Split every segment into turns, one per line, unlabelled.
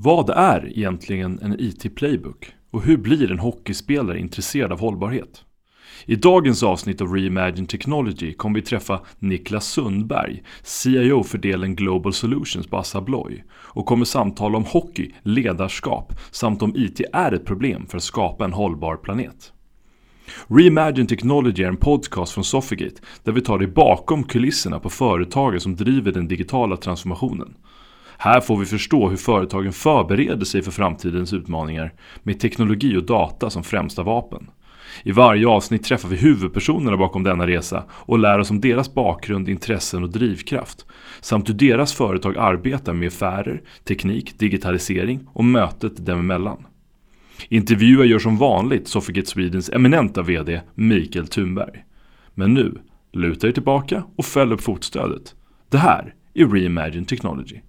Vad är egentligen en IT-playbook? Och hur blir en hockeyspelare intresserad av hållbarhet? I dagens avsnitt av Reimagine Technology kommer vi träffa Niklas Sundberg, CIO för delen Global Solutions på Assa Abloy och kommer samtala om hockey, ledarskap samt om IT är ett problem för att skapa en hållbar planet. Reimagine Technology är en podcast från Sofigate där vi tar dig bakom kulisserna på företagen som driver den digitala transformationen. Här får vi förstå hur företagen förbereder sig för framtidens utmaningar med teknologi och data som främsta vapen. I varje avsnitt träffar vi huvudpersonerna bakom denna resa och lär oss om deras bakgrund, intressen och drivkraft. Samt hur deras företag arbetar med affärer, teknik, digitalisering och mötet dem emellan. Intervjuer gör som vanligt Sofigate Swedens eminenta VD Mikael Thunberg. Men nu, luta er tillbaka och fäll upp fotstödet. Det här är Reimagine Technology.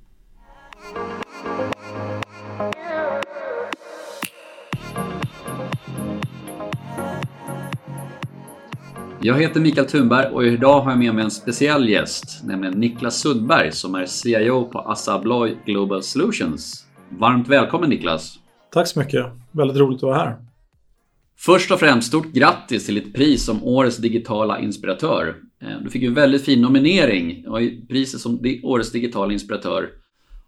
Jag heter Mikael Thunberg och idag har jag med mig en speciell gäst, nämligen Niklas Sundberg som är CIO på Assa Abloy Global Solutions. Varmt välkommen Niklas!
Tack så mycket! Väldigt roligt att vara här.
Först och främst stort grattis till ditt pris som Årets digitala inspiratör. Eh, du fick en väldigt fin nominering och priset som Årets digitala inspiratör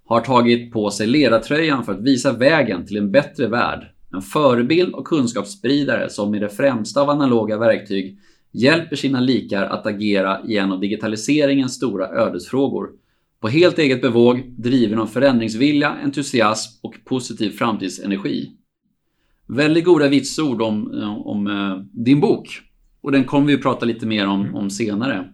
har tagit på sig ledartröjan för att visa vägen till en bättre värld. En förebild och kunskapsspridare som med det främsta av analoga verktyg hjälper sina likar att agera i en av digitaliseringens stora ödesfrågor. På helt eget bevåg, driven av förändringsvilja, entusiasm och positiv framtidsenergi. Väldigt goda vitsord om, eh, om eh, din bok. Och den kommer vi att prata lite mer om, om senare.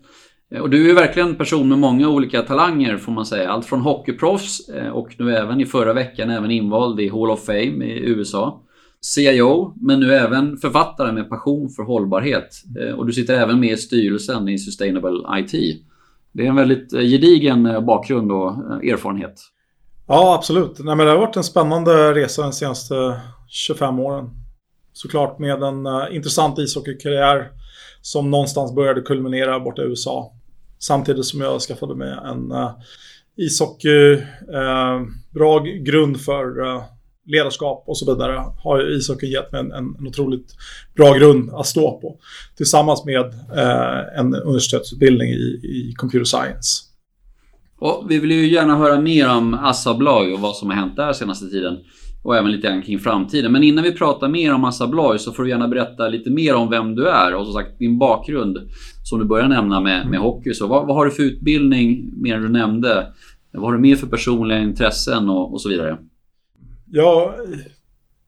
Eh, och du är verkligen en person med många olika talanger får man säga. Allt från hockeyproffs eh, och nu även i förra veckan även invald i Hall of Fame i USA. CIO, men nu även författare med passion för hållbarhet. Eh, och du sitter även med i styrelsen i Sustainable IT. Det är en väldigt gedigen bakgrund och erfarenhet.
Ja, absolut. Nej, men det har varit en spännande resa de senaste 25 åren. Såklart med en uh, intressant ishockeykarriär som någonstans började kulminera borta i USA. Samtidigt som jag skaffade mig en uh, ishockey, eh, uh, bra grund för uh, ledarskap och så vidare. Har ishockey gett mig en, en, en otroligt bra grund att stå på. Tillsammans med eh, en universitetsutbildning i, i computer science.
Och vi vill ju gärna höra mer om Assa Abloy och vad som har hänt där senaste tiden och även lite grann kring framtiden. Men innan vi pratar mer om Assa Abloy så får du gärna berätta lite mer om vem du är och som sagt din bakgrund som du börjar nämna med, med hockey. Så vad, vad har du för utbildning, mer än du nämnde? Vad har du mer för personliga intressen och, och så vidare?
Jag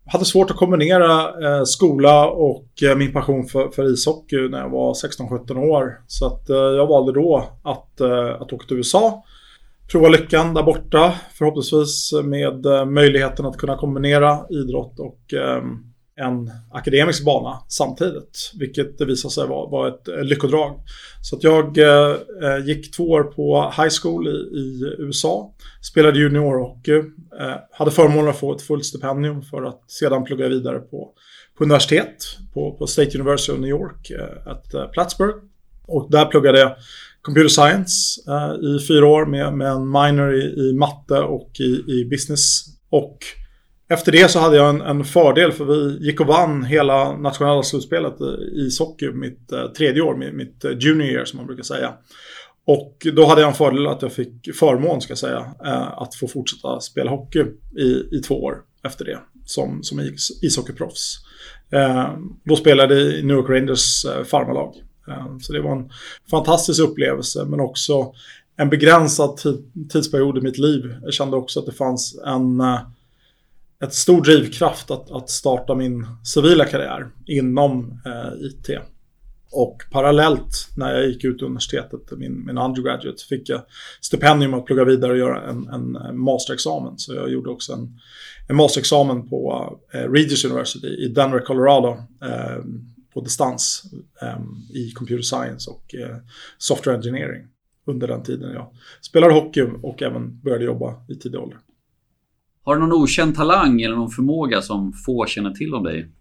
hade svårt att kombinera eh, skola och eh, min passion för, för ishockey när jag var 16-17 år. Så att, eh, jag valde då att, eh, att åka till USA prova lyckan där borta. Förhoppningsvis med eh, möjligheten att kunna kombinera idrott och ehm, en akademisk bana samtidigt. Vilket det visade sig vara var ett eh, lyckodrag. Så att jag eh, eh, gick två år på high school i, i USA. Spelade juniorhockey. Eh, hade förmånen att få ett fullt stipendium för att sedan plugga vidare på, på universitet. På, på State University of New York, eh, ett Plattsburgh. Och där pluggade jag computer science uh, i fyra år med, med en minor i, i matte och i, i, business. Och efter det så hade jag en, en, fördel för vi gick och vann hela nationella slutspelet i ishockey mitt uh, tredje år, mitt, mitt eh, junior year som man brukar säga. Och då hade jag en fördel att jag fick förmån, ska jag säga, att få fortsätta spela hockey i, i två år efter det som, som ishockeyproffs. Då spelade jag i New York Rangers farmalag. Ehm, så det var en fantastisk upplevelse men också en begränsad tidsperiod i mitt liv. Jag kände också att det fanns en eh, ett stor drivkraft att, att starta min civila karriär inom eh, IT. Och parallellt när jag gick ut universitetet, min, min undergraduate, fick jag stipendium att plugga vidare och göra en, en masterexamen. Så jag gjorde också en, en masterexamen på eh, Regis University i Denver, Colorado. Eh, på distans um, i computer science och uh, software engineering under den tiden jag spelade hockey och även började jobba i tidig ålder.
Har du någon okänd talang eller någon förmåga som få känner till om dig?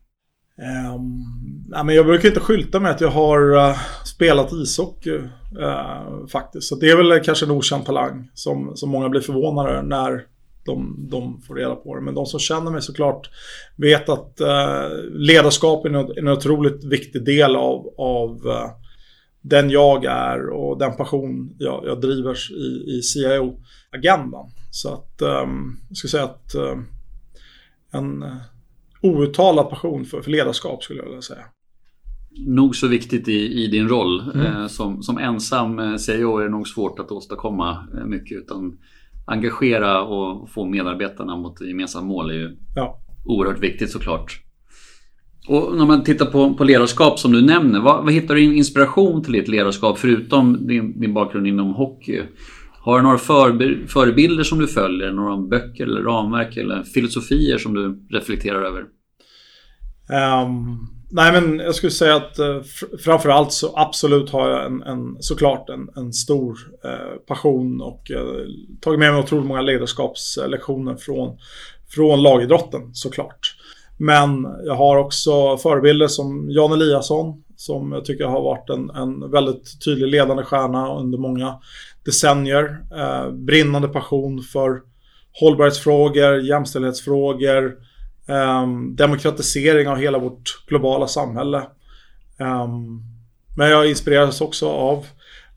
Um, nej, men jag brukar inte skylta med att jag har uh, spelat ishockey uh, faktiskt. Så det är väl kanske en okänd talang som, som många blir förvånade när de, de får reda på det. Men de som känner mig såklart vet att eh, ledarskap är en, otroligt viktig del av, av eh, den jag är och den passion jag, jag driver i, i CIO-agendan. Så att um, jag skulle säga att um, en uh, outtalad passion för, för ledarskap skulle jag vilja säga.
Nog så viktigt i, i din roll. Mm. Eh, som, som ensam CIO är det nog svårt att åstadkomma mycket utan engagera och få medarbetarna mot gemensamma mål är ju ja. oerhört viktigt såklart. Och när man tittar på, på ledarskap som du nämner, vad, vad hittar du inspiration till ditt ledarskap förutom din, din bakgrund inom hockey? Har du några förebilder som du följer? Några böcker eller ramverk eller filosofier som du reflekterar över?
Um, nej men jag skulle säga att eh, framförallt så absolut har jag en, en såklart en, en stor eh, passion och eh, tagit med mig otroligt många ledarskapslektioner från, från lagidrotten såklart. Men jag har också förebilder som Jan Eliasson som jag tycker har varit en, en väldigt tydlig ledande stjärna under många decennier. Eh, brinnande passion för hållbarhetsfrågor, jämställdhetsfrågor, Ehm, demokratisering av hela vårt globala samhälle. Ehm, men jag inspireras också av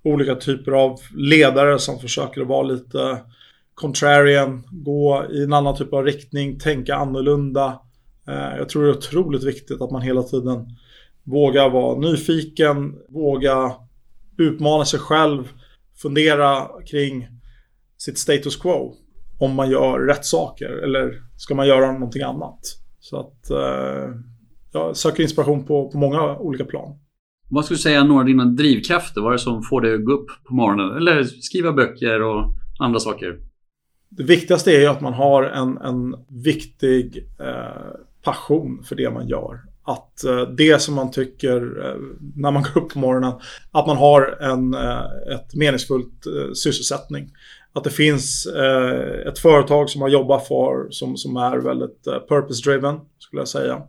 olika typer av ledare som försöker att vara lite contrarian, gå i en annan typ av riktning, tänka annorlunda ehm, jag tror det är otroligt viktigt att man hela tiden vågar vara nyfiken, våga utmana sig själv, fundera kring sitt status quo. Om man gör rätt saker eller ska man göra någonting annat. Så att eh, jag söker inspiration på, på många olika plan.
Vad skulle du säga är några av dina drivkrafter? Vad är det som får dig att gå upp på morgonen? Eller skriva böcker och andra saker?
Det viktigaste är ju att man har en, en viktig eh, passion för det man gör. Att eh, det som man tycker eh, när man går upp på morgonen, att man har en eh, ett meningsfullt sysselsättning. Att det finns eh, ett företag som har jobbat för som, som är väldigt eh, purpose-driven, skulle jag säga.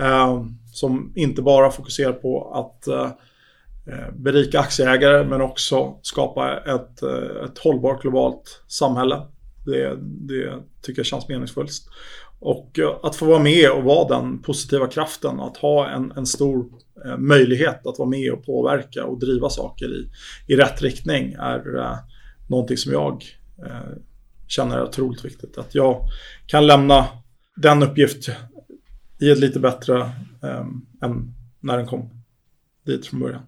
Eh, som inte bara fokuserar på att berika aktieägare men också skapa ett, ett hållbart globalt samhälle. Det, det tycker jag känns meningsfullt. Och eh, att få vara med och vara den positiva kraften, att ha en, en stor eh, möjlighet att vara med och påverka och driva saker i, i rätt riktning är eh, någonting som jag eh, känner är otroligt viktigt. Att jag kan lämna den uppgift i ett lite bättre eh, än när den kom dit från början.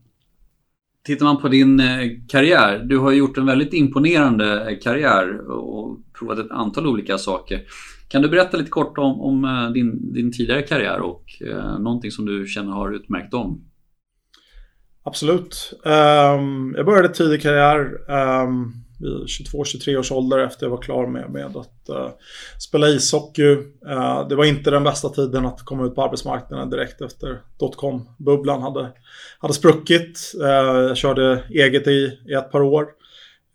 Tittar man på din eh, karriär, du har gjort en väldigt imponerande karriär och provat ett antal olika saker. Kan du berätta lite kort om, om eh, din, din tidigare karriär och eh, någonting som du känner har utmärkt om?
Absolut. Um, jag började tidig karriär um, vid 22-23 års ålder efter jag var klar med, med att uh, spela ishockey. Uh, det var inte den bästa tiden att komma ut på arbetsmarknaden direkt efter dotcom-bubblan hade, hade spruckit. Uh, jag körde eget i, i ett par år.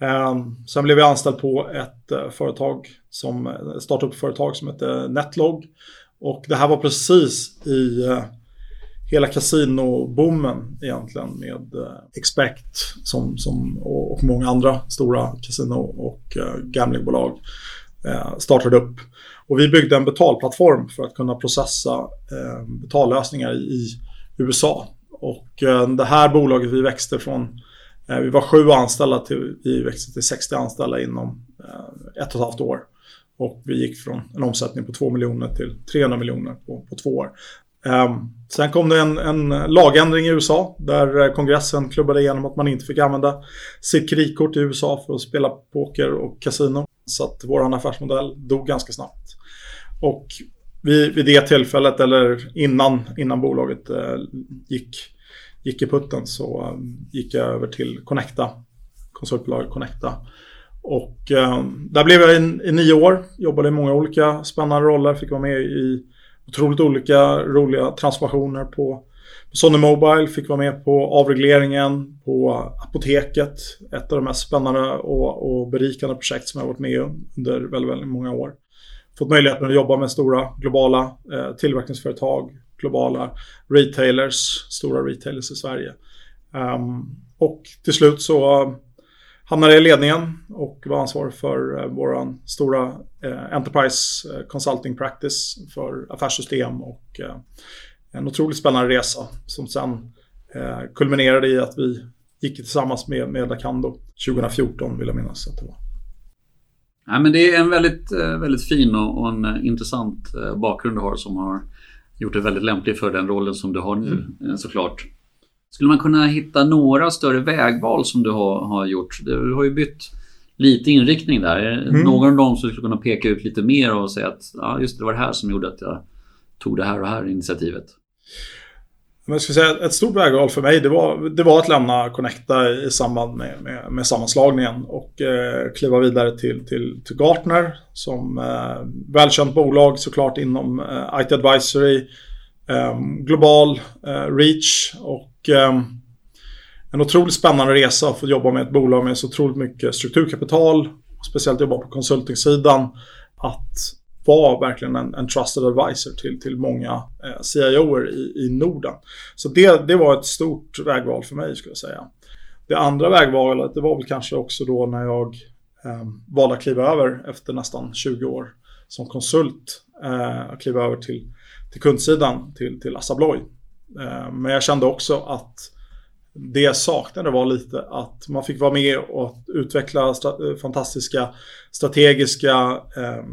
Um, sen blev jag anställd på ett uh, företag som ett startup-företag som heter Netlog. Och det här var precis i uh, hela kasinoboomen egentligen med eh, Expect som, som, och, och många andra stora kasino och eh, gamblingbolag eh, startade upp. Och vi byggde en betalplattform för att kunna processa betallösningar i, i USA. Och det här bolaget vi växte från Eh, vi var sju anställda till vi växte till 60 anställda inom eh, ett och ett halvt år. Och vi gick från en omsättning på 2 miljoner till 300 miljoner på, på två år. Ehm, sen kom det en, en, lagändring i USA där eh, kongressen klubbade igenom att man inte fick använda sitt kreditkort i USA för att spela poker och kasino. Så att vår affärsmodell dog ganska snabbt. Och vid, vid det tillfället, eller innan, innan bolaget eh, gick gick i putten så eh, gick jag över till Connecta, konsultbolaget Connecta. Och eh, där blev jag i, i, nio år, jobbade i många olika spännande roller, fick vara med i otroligt olika roliga transformationer på, på Sony Mobile, fick vara med på avregleringen på Apoteket, ett av de mest spännande och, och berikande projekt som jag varit med om under väldigt, väldigt många år. Fått möjligheten att jobba med stora globala eh, tillverkningsföretag, globala retailers, stora retailers i Sverige. Um, och till slut så hamnade i ledningen och var ansvarig för eh, vår stora eh, Enterprise eh, Consulting Practice för affärssystem och en otroligt spännande resa som sen kulminerade i att vi gick tillsammans med, med Lacando 2014 vill jag minnas att det var.
Ja, men det är en väldigt, väldigt fin och, en intressant bakgrund du har som har gjort dig väldigt lämplig för den rollen som du har nu mm. såklart. Skulle man kunna hitta några större vägval som du har, har gjort? Du har ju bytt lite inriktning där. Mm. Någon av dem som skulle kunna peka ut lite mer och säga att ja, just det var det här som gjorde att jag tog det här och här initiativet?
Men jag ska säga, ett stort vägval för mig det var, det var att lämna Connecta i samband med, med, med sammanslagningen och eh, kliva vidare till, till, till Gartner som eh, välkänt bolag såklart inom eh, IT Advisory, eh, global eh, reach och eh, en otroligt spännande resa att få jobba med ett bolag med så otroligt mycket strukturkapital, speciellt jobba på konsultingsidan. Att vara verkligen en, en trusted advisor till, till många eh, CIOer i, i Norden. Så det, det var ett stort vägval för mig skulle jag säga. Det andra vägvalet det var väl kanske också då när jag eh, valde att kliva över efter nästan 20 år som konsult. Eh, kliva över till, till kundsidan, till, till Assa Abloy. Eh, men jag kände också att det jag saknade var lite att man fick vara med och utveckla stra eh, fantastiska strategiska eh,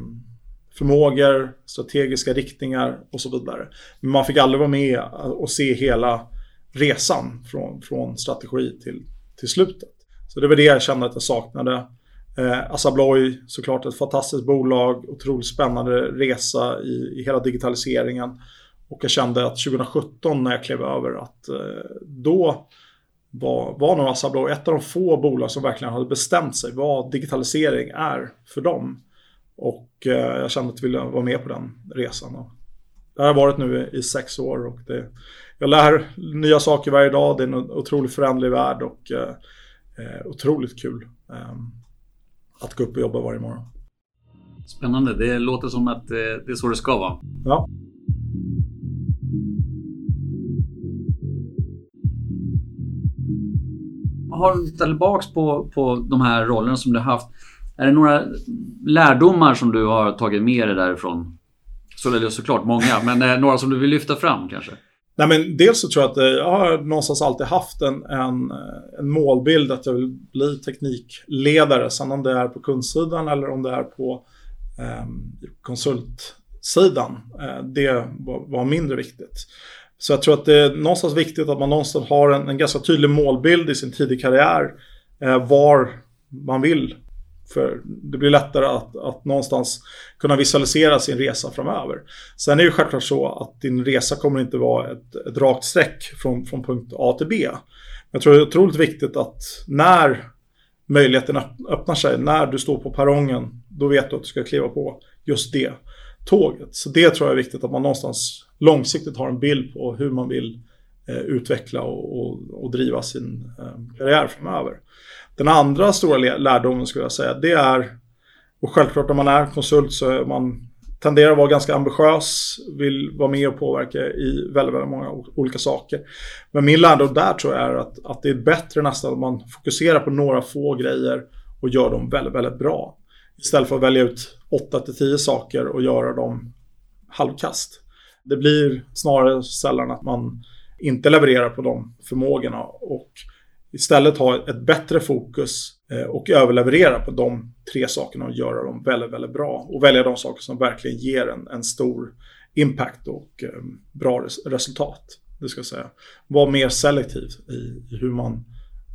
förmågor, strategiska riktningar och så vidare. Men man fick aldrig vara med och se hela resan från, från strategi till, till slutet. Så det var det jag kände att jag saknade. Eh, Assa Abloy, såklart ett fantastiskt bolag, otroligt spännande resa i, i hela digitaliseringen. Och jag kände att 2017 när jag klev över att eh, då var, var nog Assa Abloy ett av de få bolag som verkligen hade bestämt sig vad digitalisering är för dem. Och eh, jag kände att jag ville vara med på den resan. Och det har jag varit nu i, sex år och det, jag lär nya saker varje dag. Det är en otroligt föränderlig värld och eh, eh, otroligt kul eh, att gå upp och jobba varje morgon.
Spännande. Det låter som att eh, det är så det ska vara.
Ja.
Har du tittat tillbaka på, på de här rollerna som du har haft. Är det några lärdomar som du har tagit med dig därifrån? Så det är såklart många, men eh, några som du vill lyfta fram kanske?
Nej, men dels så tror jag att eh, jag har någonstans alltid haft en, en, eh, en målbild att jag vill bli teknikledare. Sen om det är på kundsidan eller om det är på eh, konsultsidan. Eh, det var, var, mindre viktigt. Så jag tror att det är någonstans viktigt att man någonstans har en, en ganska tydlig målbild i sin tidig karriär. Eh, var man vill för det blir lättare att, att någonstans kunna visualisera sin resa framöver. Sen är det självklart så att din resa kommer inte vara ett, ett rakt streck från, från punkt A till B. Jag tror det är otroligt viktigt att när möjligheten öppnar sig, när du står på perrongen, då vet du att du ska kliva på just det tåget. Så det tror jag är viktigt att man någonstans långsiktigt har en bild på hur man vill eh, utveckla och, och, och, driva sin eh, karriär framöver. Den andra stora lärdomen skulle jag säga, det är, och självklart när man är konsult så är man tenderar att vara ganska ambitiös, vill vara med och påverka i väldigt, väldigt många olika saker. Men min lärdom där tror jag är att, att det är bättre nästan att man fokuserar på några få grejer och gör dem väldigt, väldigt bra. Istället för att välja ut 8-10 saker och göra dem halvkast. Det blir snarare sällan att man inte levererar på de förmågorna och istället ha ett bättre fokus eh, och överleverera på de tre sakerna och göra dem väldigt, väldigt bra. Och välja de saker som verkligen ger en, en stor impact och eh, bra resultat. Det ska jag säga. Var mer selektiv i hur man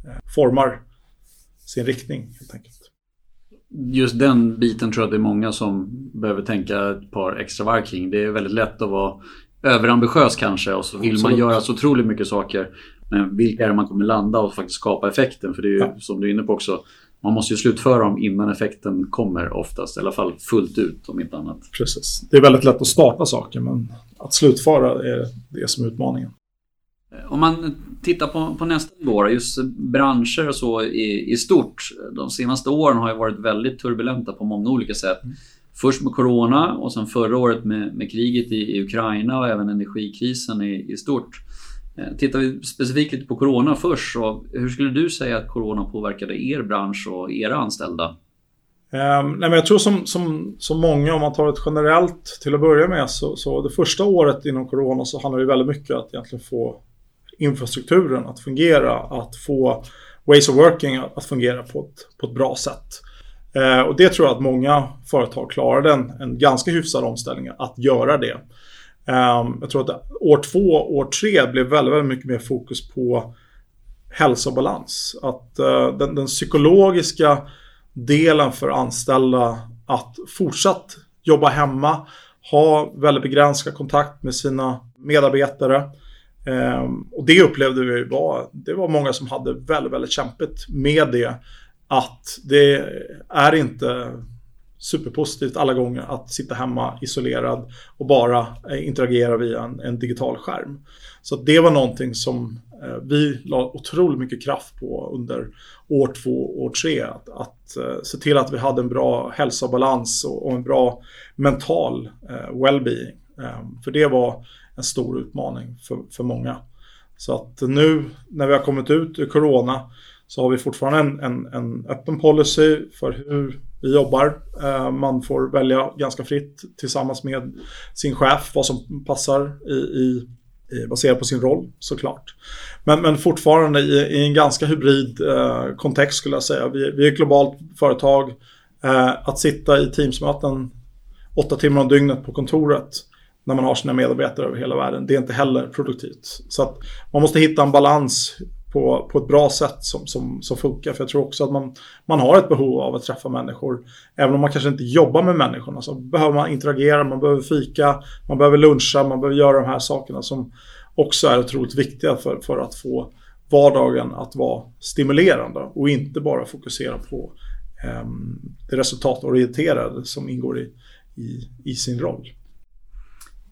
eh, formar sin riktning helt enkelt.
Just den biten tror jag det är många som behöver tänka ett par extra varv kring. Det är väldigt lätt att vara överambitiös kanske och så vill Absolut. man göra så otroligt mycket saker. Men vilka är det man kommer landa och faktiskt skapa effekten? För det är ju ja. som du är inne på också. Man måste ju slutföra dem innan effekten kommer oftast. I alla fall fullt ut om inte annat.
Precis. Det är väldigt lätt att starta saker men att slutföra är det som är utmaningen.
Eh, om man tittar på, på nästa nivå, just branscher och så i, i stort. De senaste åren har ju varit väldigt turbulenta på många olika sätt. Mm. Först med Corona och sen förra året med, med kriget i, i Ukraina och även energikrisen i, i stort. Eh, tittar vi specifikt lite på Corona först, så hur skulle du säga att Corona påverkade er bransch och era anställda?
Um, nej, men jag tror som, som, som många, om man tar ett generellt till att börja med, så, så det första året inom Corona så handlar det väldigt mycket om att egentligen få infrastrukturen att fungera, att få ways of working att fungera på ett, på ett bra sätt. Eh, och det tror jag att många företag klarade en, en ganska hyfsad omställning att göra det. Eh, jag tror att år två, år tre blev väldigt, väldigt mycket mer fokus på hälsa och balans. Att eh, den, den psykologiska delen för anställda att fortsatt jobba hemma, ha väldigt begränsad kontakt med sina medarbetare. Ehm, och det upplevde vi var, det var många som hade väldigt, väldigt kämpigt med det. Att det är inte superpositivt alla gånger att sitta hemma isolerad och bara eh, interagera via en, en digital skärm. Så det var någonting som eh, vi la otroligt mycket kraft på under år två, år tre. Att, att eh, se till att vi hade en bra hälsa och balans och, och en bra mental well-being. Ehm, för det var en stor utmaning för, för många. Så att nu när vi har kommit ut ur corona så har vi fortfarande en, en, en öppen policy för hur vi jobbar. Eh, man får välja ganska fritt tillsammans med sin chef vad som passar i, i baserat på sin roll såklart. Men, men fortfarande i, i en ganska hybrid eh, kontext skulle jag säga. Vi, vi är ett globalt företag. Eh, att sitta i Teamsmöten åtta timmar om dygnet på kontoret när man har sina medarbetare över hela världen, det är inte heller produktivt. Så att man måste hitta en balans på, på ett bra sätt som, som, som funkar. För jag tror också att man, man har ett behov av att träffa människor. Även om man kanske inte jobbar med människorna så behöver man interagera, man behöver fika, man behöver luncha, man behöver göra de här sakerna som också är otroligt viktiga för, för att få vardagen att vara stimulerande och inte bara fokusera på eh, det resultatorienterade som ingår i, i, i sin roll.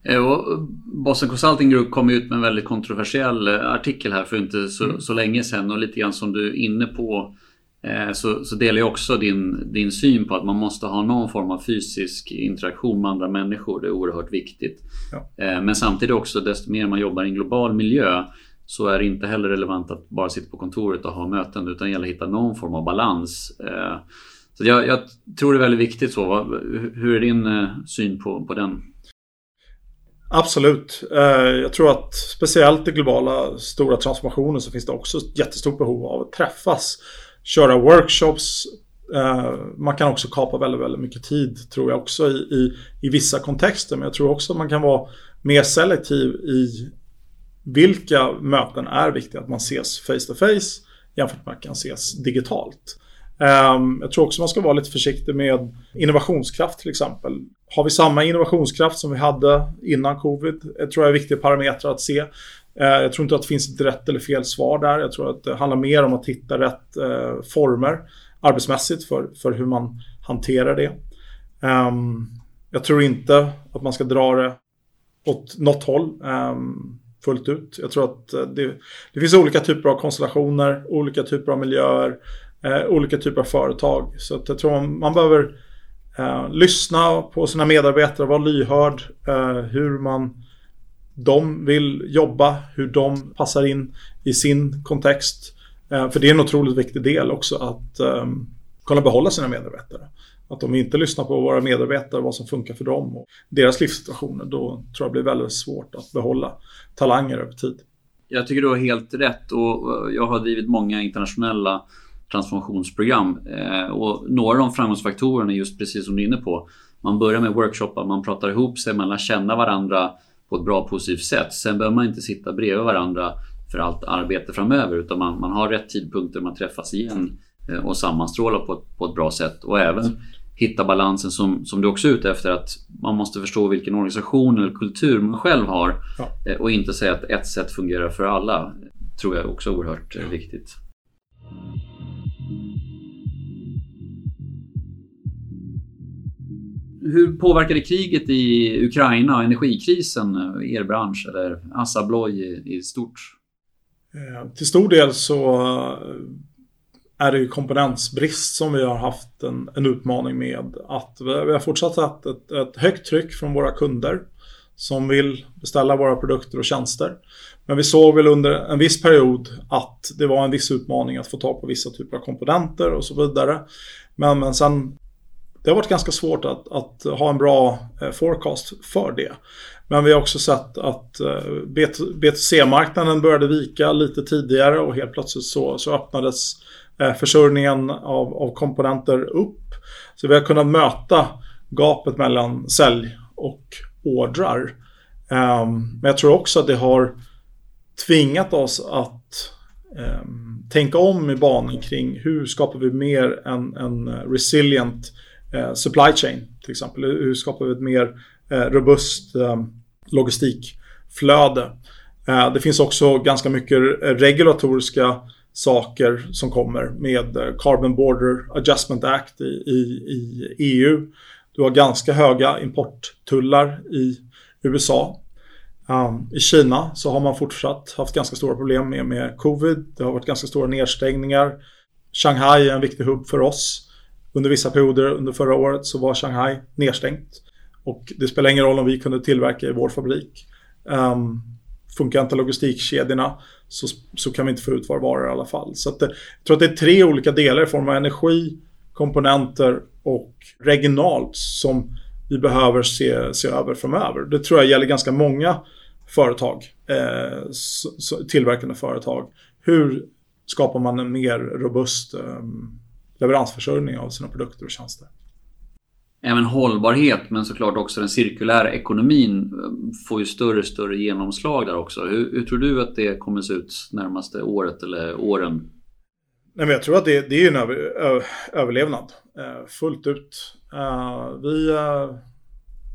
Eh, och Boston Consulting Group kom ut med en väldigt kontroversiell eh, artikel här för inte så, mm. så länge sedan och lite grann som du är inne på eh, så, så, delar jag också din, din syn på att man måste ha någon form av fysisk interaktion med andra människor. Det är oerhört viktigt. Ja. Men samtidigt också, desto mer man jobbar i en global miljö så är det inte heller relevant att bara sitta på kontoret och ha möten utan det gäller att hitta någon form av balans. Så jag, jag tror det är väldigt viktigt så. Hur är din syn på, på den?
Absolut. Eh, jag tror att speciellt i globala stora transformationer så finns det också ett jättestort behov av att träffas. Köra workshops. Eh, man kan också kapa väldigt, väldigt mycket tid tror jag också i, i, i vissa kontexter. Men jag tror också att man kan vara mer selektiv i vilka möten är viktiga. Att man ses face to face jämfört med att man kan ses digitalt. Eh, jag tror också man ska vara lite försiktig med innovationskraft till exempel. Har vi samma innovationskraft som vi hade innan covid? Det tror jag är viktiga parametrar att se. Eh, jag tror inte att det finns ett rätt eller fel svar där. Jag tror att det handlar mer om att hitta rätt eh, former arbetsmässigt för, för hur man hanterar det. Ehm, jag tror inte att man ska dra det åt något håll ehm, fullt ut. Jag tror att eh, det, det finns olika typer av konstellationer, olika typer av miljöer olika typer av företag. Så att jag tror man, man behöver eh, lyssna på sina medarbetare, vara lyhörd eh, hur man de vill jobba, hur de passar in i sin kontext. Eh, för det är en otroligt viktig del också att ehm, kunna behålla sina medarbetare. Att om vi inte lyssnar på våra medarbetare, vad som funkar för dem och deras livssituationer, då tror jag det blir väldigt svårt att behålla talanger över tid.
Jag tycker du har helt rätt och eh, jag har drivit många internationella transformationsprogram. Eh, och några av de framgångsfaktorerna är just precis som du är inne på. Man börjar med workshoppar, man pratar ihop sig, man lär känna varandra på ett bra positivt sätt. Sen behöver man inte sitta bredvid varandra för allt arbete framöver utan man, man har rätt tidpunkter man träffas igen eh, och sammanstrålar på ett, på ett bra sätt. Och även hitta balansen som, som du också är ute efter att man måste förstå vilken organisation eller kultur man själv har ja. Eh, och inte säga att ett sätt fungerar för alla. tror jag också är oerhört ja. viktigt. Hur påverkade kriget i Ukraina och energikrisen eh, er bransch eller Assa Abloy i, i stort?
Eh, till stor del så eh, är det ju komponentsbrist som vi har haft en, en utmaning med. Att vi har fortsatt haft ett, ett högt tryck från våra kunder som vill beställa våra produkter och tjänster. Men vi såg väl under en viss period att det var en viss utmaning att få tag på vissa typer av komponenter och så vidare. Men, men sen, det har varit ganska svårt att, att ha en bra eh, forecast för det. Men vi har också sett att eh, BTC-marknaden började vika lite tidigare och helt plötsligt så, så öppnades eh, försörjningen av, av komponenter upp. Så vi har kunnat möta gapet mellan sälj och ordrar. Um, men jag tror också att det har tvingat oss att um, tänka om i banan kring hur skapar vi mer en, en resilient uh, Eh, supply chain till exempel. Hur skapar vi ett mer eh, robust ehm, logistikflöde. Eh, det finns också ganska mycket regulatoriska saker som kommer med Carbon Border Adjustment Act i, i, i EU. Du har ganska höga importtullar i USA. Um, ehm, I Kina så har man fortsatt haft ganska stora problem med, med covid. Det har varit ganska stora nedstängningar. Shanghai är en viktig hubb för oss. Under vissa perioder under förra året så var Shanghai nedstängt. Och det spelar ingen roll om vi kunde tillverka i vår fabrik. Um, funkar inte logistikkedjorna så, så kan vi inte få ut våra varor i alla fall. Så att det, jag tror att det är tre olika delar i form av energi, komponenter och regionalt som vi behöver se, se över framöver. Det tror jag gäller ganska många företag, eh, tillverkande företag. Hur skapar man en mer robust eh, leveransförsörjning av sina produkter och tjänster?
Även hållbarhet men såklart också den cirkulära ekonomin får ju större och större genomslag där också. Hur, hur tror du att det kommer se ut närmaste året eller åren?
Nej, men jag tror att det, det är en över, ö, överlevnad eh, fullt ut. Eh, vi, eh,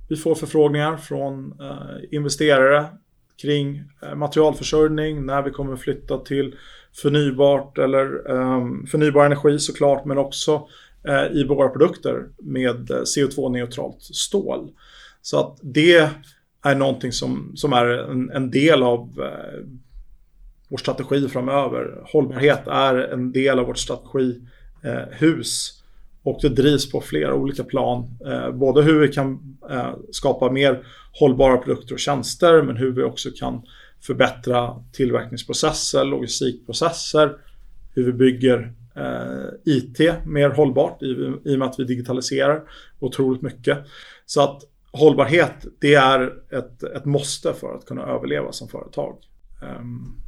vi får förfrågningar från eh, investerare kring eh, materialförsörjning, när vi kommer flytta till förnybart eller ehm, förnybar energi såklart, men också eh, i våra produkter med eh, CO2-neutralt stål. Så att det är någonting som, som är en, en del av eh, vår strategi framöver. Hållbarhet är en del av vårt strategihus. Eh, och det drivs på flera olika plan. Eh, både hur vi kan eh, skapa mer hållbara produkter och tjänster men hur vi också kan förbättra tillverkningsprocesser, logistikprocesser, hur vi bygger eh, IT mer hållbart i, i och med att vi digitaliserar otroligt mycket. Så att hållbarhet det är ett, ett måste för att kunna överleva som företag. Um,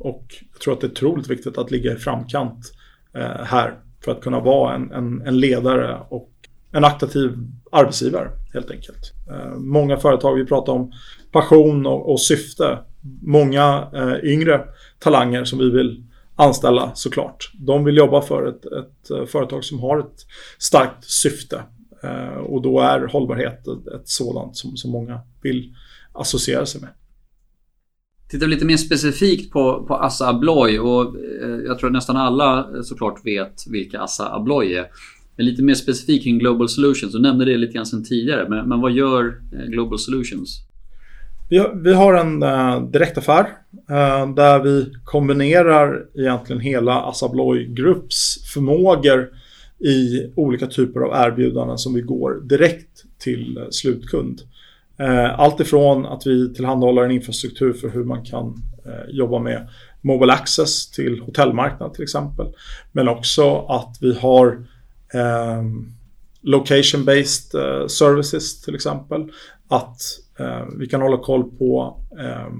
och jag tror att det är otroligt viktigt att ligga i framkant eh, här för att kunna vara en, en, en, ledare och en attraktiv arbetsgivare helt enkelt. Eh, många företag, vi pratar om passion och, och syfte. Många eh, yngre talanger som vi vill anställa såklart. De vill jobba för ett, ett eh, företag som har ett starkt syfte. Eh, och då är hållbarhet ett, ett sådant som, som många vill associera sig med.
Tittar vi lite mer specifikt på, på Assa Abloy och eh, jag tror att nästan alla eh, såklart vet vilka Assa Abloy är. Men lite mer specifikt kring Global Solutions. Du nämnde det lite grann sedan tidigare. Men, men vad gör eh, Global Solutions?
Vi har, vi har en uh, direktaffär uh, där vi kombinerar egentligen hela Assa Abloy Groups förmågor i olika typer av erbjudanden som vi går direkt till uh, slutkund. Eh, allt ifrån att vi tillhandahåller en infrastruktur för hur man kan eh, jobba med mobile access till hotellmarknad till exempel. Men också att vi har eh, location-based eh, services till exempel. Att Eh, vi kan hålla koll på eh,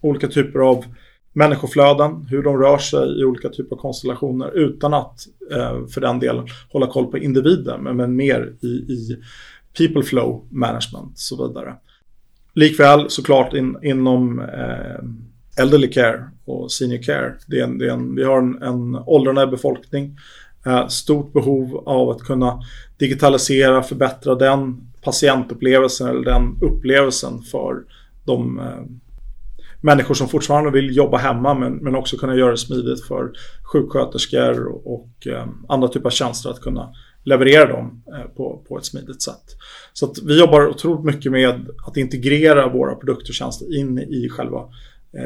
olika typer av människoflöden, hur de rör sig i olika typer av konstellationer utan att eh, för den delen hålla koll på individen men, men mer i, i people flow management och så vidare. Likväl såklart in, inom eh, elderly care och senior care. Det är en, det är en, vi har en, en åldrande befolkning. Eh, stort behov av att kunna digitalisera, förbättra den patientupplevelsen eller den upplevelsen för de eh, människor som fortfarande vill jobba hemma men, men också kunna göra det smidigt för sjuksköterskor och, och eh, andra typer av tjänster att kunna leverera dem på, på ett smidigt sätt. Så att vi jobbar otroligt mycket med att integrera våra produkter och tjänster in i själva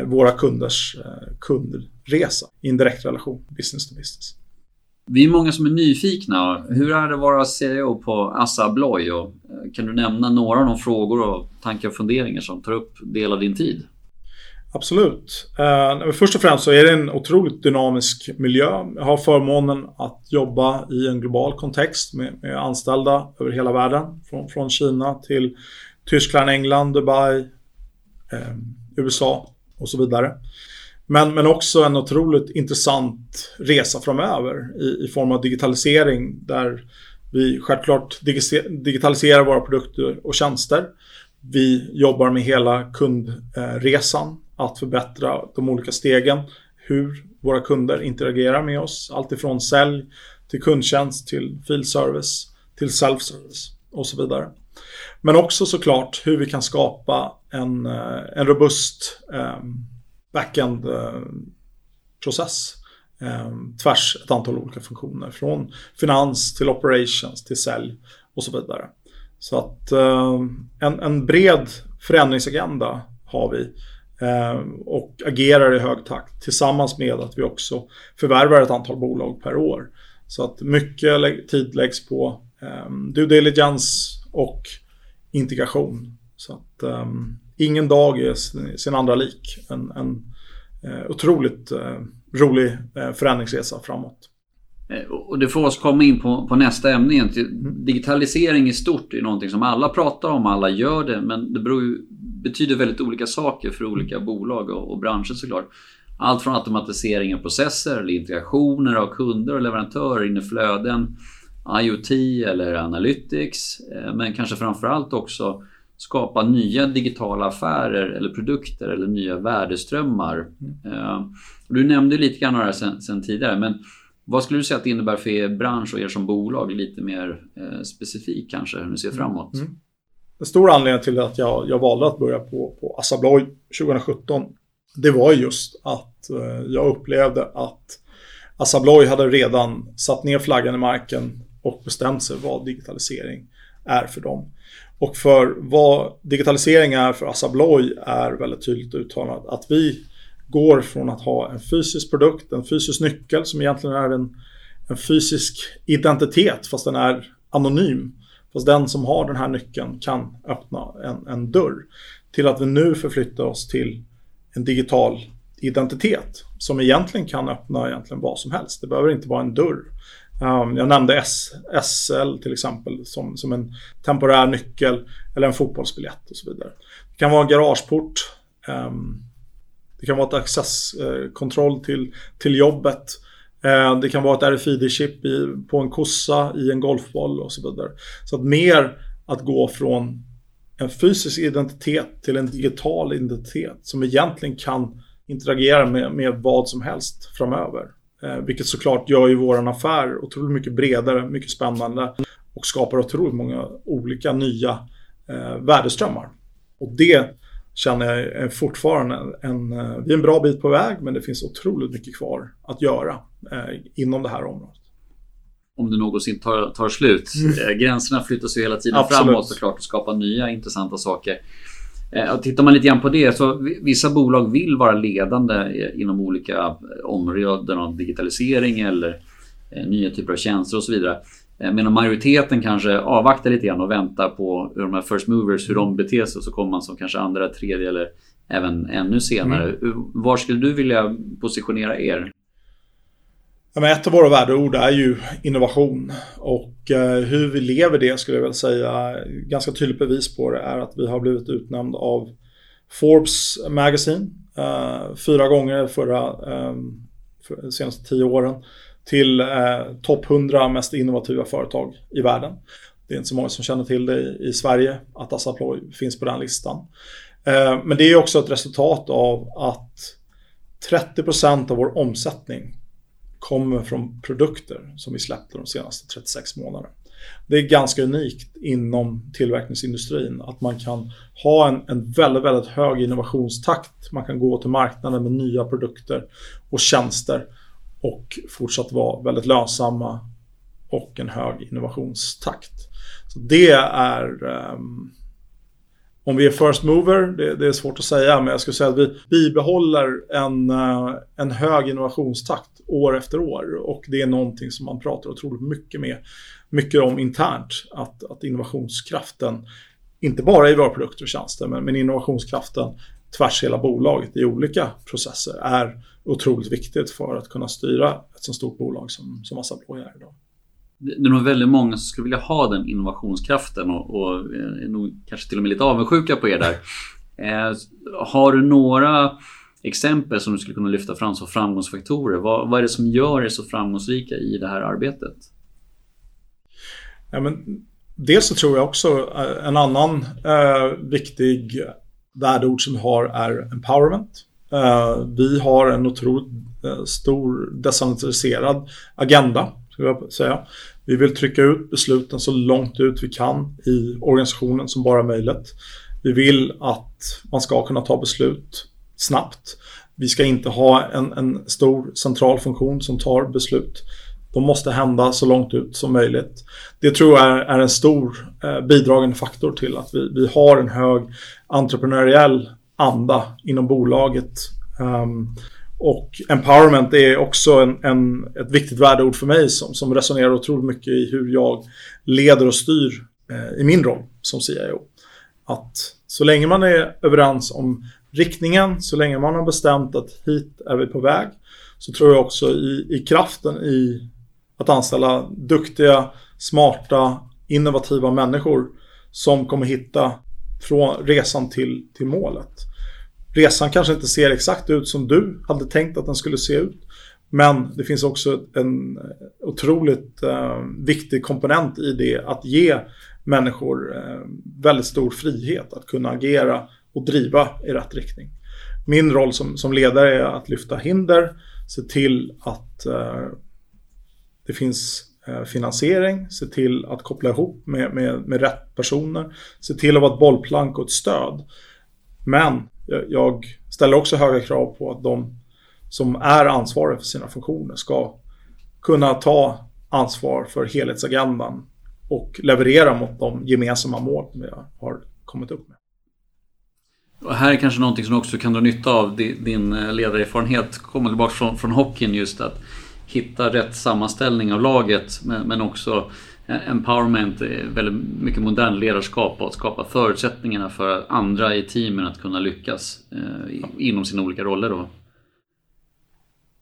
våra kunders kundresa i en direkt relation, business to business.
Vi är många som är nyfikna. Hur är det att vara CEO på Assa Abloy? Och eh, kan du nämna några av de frågor och tankar och funderingar som tar upp del av din tid?
Absolut. Eh, först och främst så är det en otroligt dynamisk miljö. Jag har förmånen att jobba i en global kontext med, med anställda över hela världen. Från, från Kina till Tyskland, England, Dubai, eh, USA och så vidare. Men, men också en otroligt intressant resa framöver i, i form av digitalisering där vi självklart digitaliserar våra produkter och tjänster. Vi jobbar med hela kundresan, att förbättra de olika stegen, hur våra kunder interagerar med oss. Alltifrån sälj till kundtjänst till filservice till self-service och så vidare. Men också såklart hur vi kan skapa en, eh, en robust um, backend-process eh, eh, tvärs ett antal olika funktioner. Från finans till operations till sälj och så vidare. Så att eh, en, en bred förändringsagenda har vi och agerar i hög takt tillsammans med att vi också förvärvar ett antal bolag per år. Så att mycket tid läggs på due diligence och integration. Så att um, ingen dag är sin andra lik. En, en eh, otroligt eh, rolig eh, förändringsresa framåt.
Och det får oss komma in på, på nästa ämne egentligen. Digitalisering i stort är någonting som alla pratar om, alla gör det, men det beror, betyder väldigt olika saker för olika bolag och, och branscher såklart. Allt från automatisering av processer eller integrationer av kunder och leverantörer in i flöden, IoT eller Analytics, men kanske framförallt också skapa nya digitala affärer eller produkter eller nya värdeströmmar. Mm. Du nämnde lite grann några sen, sen tidigare, men vad skulle du säga att det innebär för er bransch och er som bolag lite mer eh, specifikt kanske, hur ni ser framåt? Mm. Mm.
En stor anledning till att jag, jag valde att börja på, på Assa Abloy 2017, det var just att eh, jag upplevde att Assa Abloy hade redan satt ner flaggan i marken och bestämt sig vad digitalisering är för dem. Och för vad digitalisering är för Assa Abloy är väldigt tydligt uttalat. Att vi går från att ha en fysisk produkt, en fysisk nyckel som egentligen är en, en fysisk identitet fast den är anonym. Fast den som har den här nyckeln kan öppna en, en dörr. Till att vi nu förflyttar oss till en digital identitet som egentligen kan öppna egentligen vad som helst. Det behöver inte vara en dörr. Um, jag nämnde S, SL till exempel som, som en temporär nyckel eller en fotbollsbiljett och så vidare. Det kan vara en garageport. Um, det kan vara ett accesskontroll eh, till, till jobbet. Uh, det kan vara ett RFID-chip på en kossa i en golfboll och så vidare. Så att mer att gå från en fysisk identitet till en digital identitet som egentligen kan interagera med, med vad som helst framöver. Eh, vilket såklart gör ju våran affär otroligt mycket bredare, mycket spännande och skapar otroligt många olika nya eh, värdeströmmar. Och det känner jag är fortfarande en, en, eh, vi är en bra bit på väg men det finns otroligt mycket kvar att göra eh, inom det här området.
Om det någonsin tar, tar slut. Mm. Eh, gränserna flyttas ju hela tiden Absolut. framåt såklart och skapar nya intressanta saker. Eh, och tittar man lite grann på det så vissa bolag vill vara ledande inom olika områden av digitalisering eller eh, nya typer av tjänster och så vidare. Eh, medan majoriteten kanske avvaktar lite grann och väntar på hur de här first movers, hur de beter sig och så kommer man som kanske andra, tredje eller även ännu senare. Mm. Var skulle du vilja positionera er?
Men ett av våra värdeord är ju innovation och eh, hur vi lever det skulle jag väl säga ganska tydligt bevis på det är att vi har blivit utnämnd av Forbes Magazine eh, fyra gånger förra ehm, för de senaste tio åren till eh, topp 100 mest innovativa företag i världen. Det är inte så många som känner till det i, i Sverige att Assa Abloy finns på den listan. Eh, men det är också ett resultat av att 30% av vår omsättning kommer från produkter som vi släppte de senaste 36 månaderna. Det är ganska unikt inom tillverkningsindustrin att man kan ha en, en väldigt, väldigt hög innovationstakt. Man kan gå till marknaden med nya produkter och tjänster och fortsatt vara väldigt lönsamma och en hög innovationstakt. Så Det är um, om vi är first mover, det, det, är svårt att säga, men jag skulle säga att vi bibehåller en, uh, en hög innovationstakt år efter år och det är någonting som man pratar otroligt mycket med mycket om internt. Att, att innovationskraften, inte bara i våra produkter och tjänster, men, men innovationskraften tvärs hela bolaget i olika processer är otroligt viktigt för att kunna styra ett så stort bolag som, som Assa Abloy är idag.
Det är nog väldigt många som skulle vilja ha den innovationskraften och, och är nog kanske till och med lite avundsjuka på er där. Eh, har du några exempel som du skulle kunna lyfta fram som framgångsfaktorer? Vad, vad är det som gör er så framgångsrika i det här arbetet?
Ja, men dels så tror jag också eh, en annan eh, viktig värdeord som vi har är empowerment. Eh, vi har en otroligt eh, stor decentraliserad agenda, skulle jag säga. Vi vill trycka ut besluten så långt ut vi kan i organisationen som bara möjligt. Vi vill att man ska kunna ta beslut snabbt. Vi ska inte ha en, en stor central funktion som tar beslut. De måste hända så långt ut som möjligt. Det tror jag är, är en stor eh, bidragande faktor till att vi, vi har en hög entreprenöriell anda inom bolaget. Um, och empowerment är också en, en, ett viktigt värdeord för mig som, som resonerar otroligt mycket i hur jag leder och styr eh, i min roll som CIO. Att så länge man är överens om riktningen, så länge man har bestämt att hit är vi på väg, så tror jag också i, i kraften i att anställa duktiga, smarta, innovativa människor som kommer hitta från resan till, till målet. Resan kanske inte ser exakt ut som du hade tänkt att den skulle se ut. Men det finns också en otroligt eh, viktig komponent i det att ge människor eh, väldigt stor frihet att kunna agera och driva i rätt riktning. Min roll som, som ledare är att lyfta hinder, se till att eh, det finns eh, finansiering, se till att koppla ihop med, med, med rätt personer, se till att vara ett bollplank och ett stöd. Men jag ställer också höga krav på att de som är ansvariga för sina funktioner ska kunna ta ansvar för helhetsagendan och leverera mot de gemensamma mål vi har kommit upp med.
Och här är kanske någonting som du också kan dra nytta av. Din eh, ledarerfarenhet kommer tillbaka från, från hockeyn just att hitta rätt sammanställning av laget men, också eh, empowerment, väldigt mycket modern ledarskap och att skapa förutsättningarna för andra i teamen att kunna lyckas eh, inom sina olika roller. Då.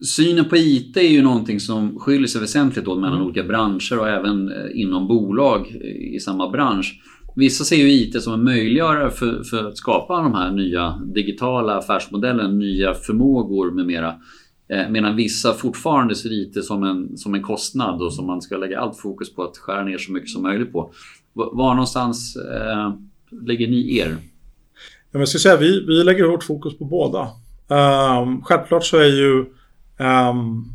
Synen på IT är ju någonting som skiljer sig väsentligt åt mellan mm. olika branscher och även eh, inom bolag i samma bransch. Vissa ser ju IT som en möjliggörare för, för att skapa de här nya digitala affärsmodellerna, nya förmågor med mera. Eh, medan vissa fortfarande ser IT som en, som en kostnad och som man ska lägga allt fokus på att skära ner så mycket som möjligt på. Var någonstans eh, lägger ni er?
Jag ska säga vi, vi lägger hårt fokus på båda. Um, självklart så är ju um,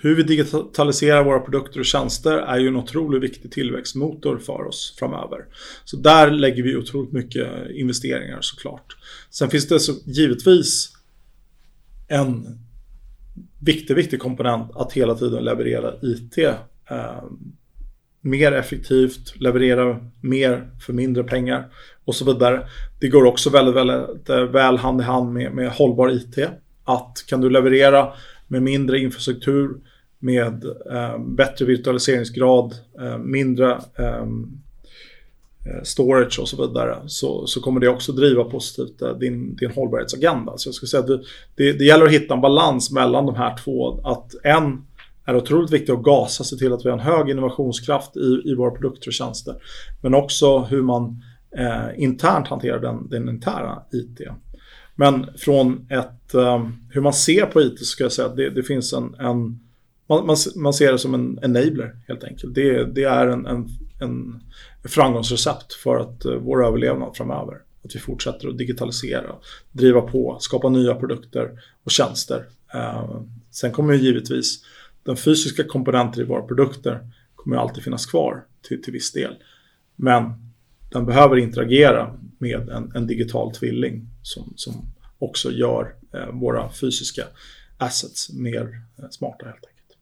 hur vi digitaliserar våra produkter och tjänster är ju en otroligt viktig tillväxtmotor för oss framöver. Så där lägger vi otroligt mycket investeringar såklart. Sen finns det så givetvis en viktig, viktig komponent att hela tiden leverera IT eh, mer effektivt, leverera mer för mindre pengar och så vidare. Det går också väldigt, väldigt eh, väl hand i hand med, med hållbar IT. Att kan du leverera med mindre infrastruktur, med eh, bättre virtualiseringsgrad, eh, mindre ehm, eh, storage och så vidare så, så kommer det också driva positivt eh, din, din hållbarhetsagenda. Så jag skulle säga att det, det, det gäller att hitta en balans mellan de här två. Att en är otroligt viktig att gasa, se till att vi har en hög innovationskraft i, i våra produkter och tjänster. Men också hur man eh, internt hanterar den, den interna IT. Men från ett, eh, hur man ser på IT så ska jag säga att det, det finns en, en man, man, man, ser det som en enabler helt enkelt. Det, det är en, en, en framgångsrecept för att eh, vår överlevnad framöver. Att vi fortsätter att digitalisera, driva på, skapa nya produkter och tjänster. Eh, sen kommer ju givetvis den fysiska komponenten i våra produkter kommer alltid finnas kvar till, till viss del. Men den behöver interagera med en, en digital tvilling som, som också gör eh, våra fysiska assets mer eh, smarta helt enkelt.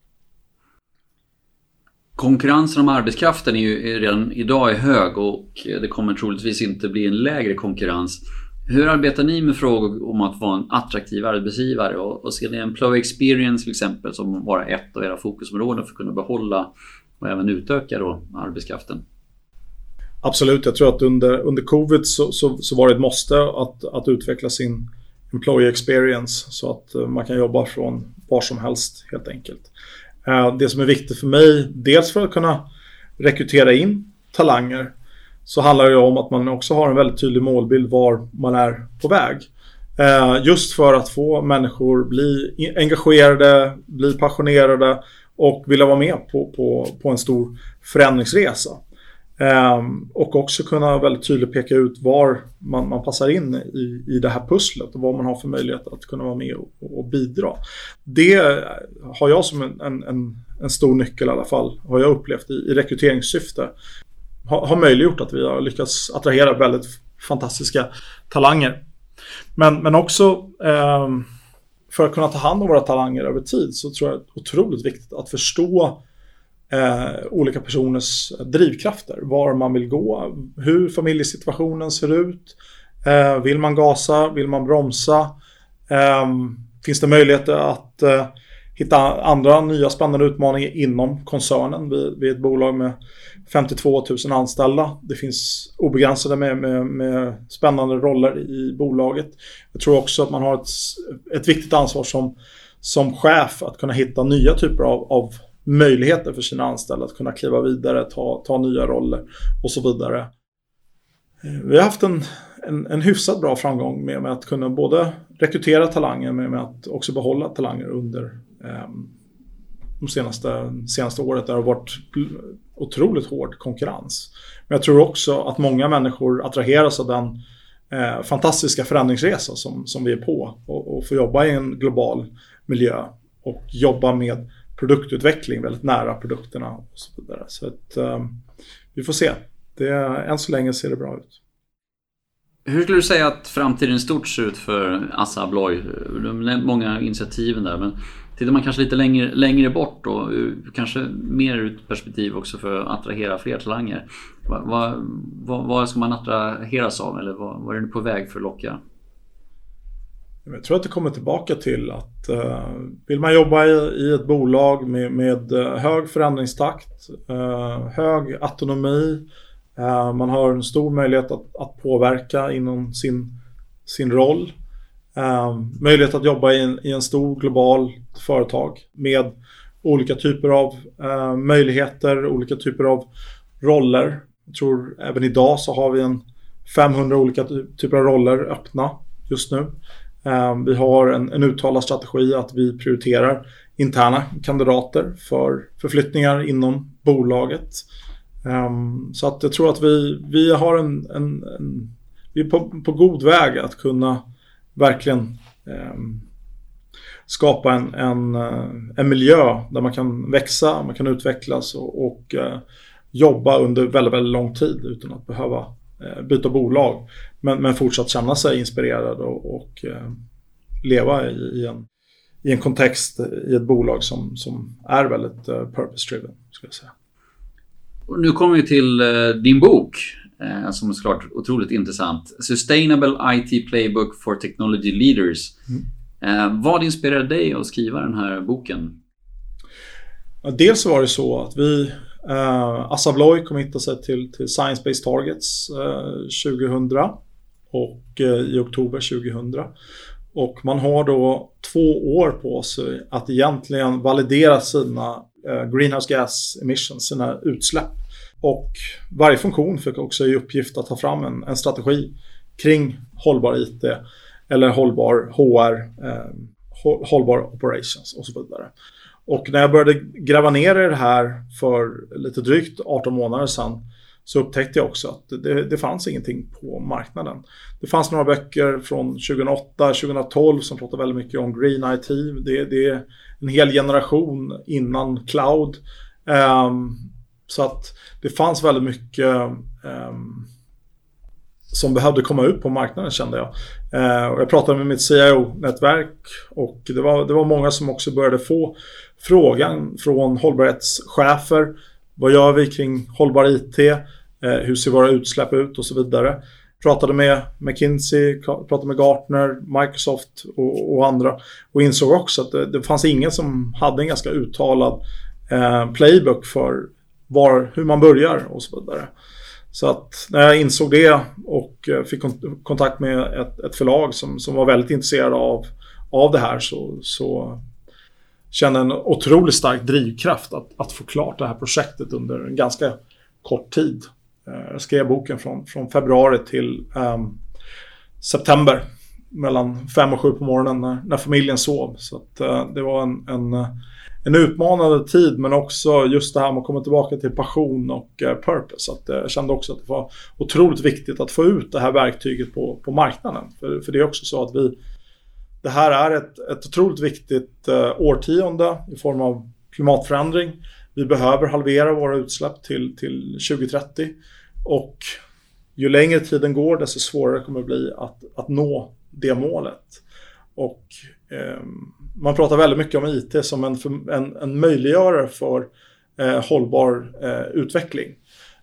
Konkurrensen om arbetskraften är ju redan idag är hög och det kommer troligtvis inte bli en lägre konkurrens. Hur arbetar ni med frågor om att vara en attraktiv arbetsgivare och, och ser ni employee experience till exempel som vara ett av era fokusområden för att kunna behålla och även utöka då arbetskraften?
Absolut, jag tror att under, under covid så, så, så var det ett måste att, att utveckla sin employee experience så att eh, man kan jobba från var som helst helt enkelt. Eh, det som är viktigt för mig, dels för att kunna rekrytera in talanger, så handlar det om att man också har en väldigt tydlig målbild var man är på väg. Eh, just för att få människor bli engagerade, bli passionerade och vilja vara med på, på, på en stor förändringsresa. Um, och också kunna väldigt tydligt peka ut var man, man passar in i, i det här pusslet och vad man har för möjlighet att kunna vara med och, och bidra. Det har jag som en, en, en, stor nyckel i alla fall, har jag upplevt i, i rekryteringssyfte. Ha, har möjliggjort att vi har lyckats attrahera väldigt fantastiska talanger. Men, men också um, för att kunna ta hand om våra talanger över tid så tror jag det är otroligt viktigt att förstå eh, olika personers drivkrafter. Var man vill gå, hur familjesituationen ser ut. Eh, vill man gasa? Vill man bromsa? Eh, finns det möjligheter att eh, hitta andra nya spännande utmaningar inom koncernen? Vi, vi är ett bolag med 52 000 anställda. Det finns obegränsade med, med, med, spännande roller i bolaget. Jag tror också att man har ett, ett viktigt ansvar som, som chef att kunna hitta nya typer av, av möjligheter för sina anställda att kunna kliva vidare, ta, ta nya roller och så vidare. Eh, vi har haft en, en, en hyfsat bra framgång med, med, att kunna både rekrytera talanger men med att också behålla talanger under eh, de senaste, senaste året. Det har varit otroligt hård konkurrens. Men jag tror också att många människor attraheras av den eh, fantastiska förändringsresa som, som vi är på och, och få jobba i en global miljö och jobba med produktutveckling väldigt nära produkterna och så vidare. Så att, um, vi får se. Det, än så länge ser det bra ut.
Hur skulle du säga att framtiden i stort ser ut för Assa Abloy? Du har nämnt många initiativen där, men tittar man kanske lite längre, längre bort och kanske mer ut perspektiv också för att attrahera fler talanger. Vad, vad, vad ska man attraheras av eller vad, vad är du på väg för att locka?
Jag tror att det kommer tillbaka till att eh, vill man jobba i, i ett bolag med, med eh, hög förändringstakt, eh, hög autonomi, eh, man har en stor möjlighet att, att påverka inom sin, sin roll. Eh, möjlighet att jobba i en, i en stor global företag med olika typer av möjligheter, olika typer av roller. Jag tror även idag så har vi en 500 olika typer av roller öppna just nu. Ehm, vi har en, en uttalad strategi att vi prioriterar interna kandidater för förflyttningar inom bolaget. Ehm, så att jag tror att vi, vi har en, en, en vi är på, på, god väg att kunna verkligen ehm, skapa en, en, eh, en, miljö där man kan växa, man kan utvecklas och, och eh, jobba under väldigt, väldigt lång tid utan att behöva byta bolag. Men, men fortsatt känna sig inspirerad och, och eh, leva i, i, en, i en kontext i ett bolag som, som är väldigt eh, purpose-driven. Ska jag säga.
Och nu kommer vi till eh, din bok eh, som är såklart otroligt intressant. Sustainable IT Playbook for Technology Leaders. Mm. Eh, vad inspirerade dig att skriva den här boken?
Ja, dels var det så att vi Eh, uh, Assa Abloy committade sig till, till Science Based Targets eh, uh, 2000 och uh, i oktober 2000. Och man har då två år på sig att egentligen validera sina uh, greenhouse gas emissions, sina utsläpp. Och varje funktion fick också i uppgift att ta fram en, en strategi kring hållbar IT eller hållbar HR, hållbar operations och så vidare. Och när jag började gräva ner i det här för lite drygt 18 månader sedan så upptäckte jag också att det, det fanns ingenting på marknaden. Det fanns några böcker från 2008, 2012 som pratade väldigt mycket om Green IT. Det, det är en hel generation innan cloud. Um, så att det fanns väldigt mycket um, som behövde komma ut på marknaden kände jag. Uh, och jag pratade med mitt CIO-nätverk och det var, det var många som också började få frågan från hållbarhetschefer. Vad gör vi kring hållbar IT? Eh, hur ser våra utsläpp ut och så vidare. Pratade med McKinsey, pratade med Gartner, Microsoft och, och andra. Och insåg också att det, det, fanns ingen som hade en ganska uttalad eh, playbook för var, hur man börjar och så vidare. Så att när jag insåg det och eh, fick kontakt med ett, ett förlag som, som var väldigt intresserade av, av det här så, så känner en otroligt stark drivkraft att, att få klart det här projektet under en ganska kort tid. Eh, jag skrev boken från, från februari till um, september. Mellan fem och sju på morgonen när, när familjen sov. Så att, uh, det var en, en, en, utmanande tid men också just det här med att komma tillbaka till passion och uh, purpose. Så att, uh, jag kände också att det var otroligt viktigt att få ut det här verktyget på, på marknaden. För, för det är också så att vi det här är ett, ett otroligt viktigt eh, årtionde i form av klimatförändring. Vi behöver halvera våra utsläpp till, till 2030. Och ju längre tiden går desto svårare kommer det bli att, att nå det målet. Och eh, man pratar väldigt mycket om IT som en, en, en möjliggörare för eh, hållbar eh, utveckling.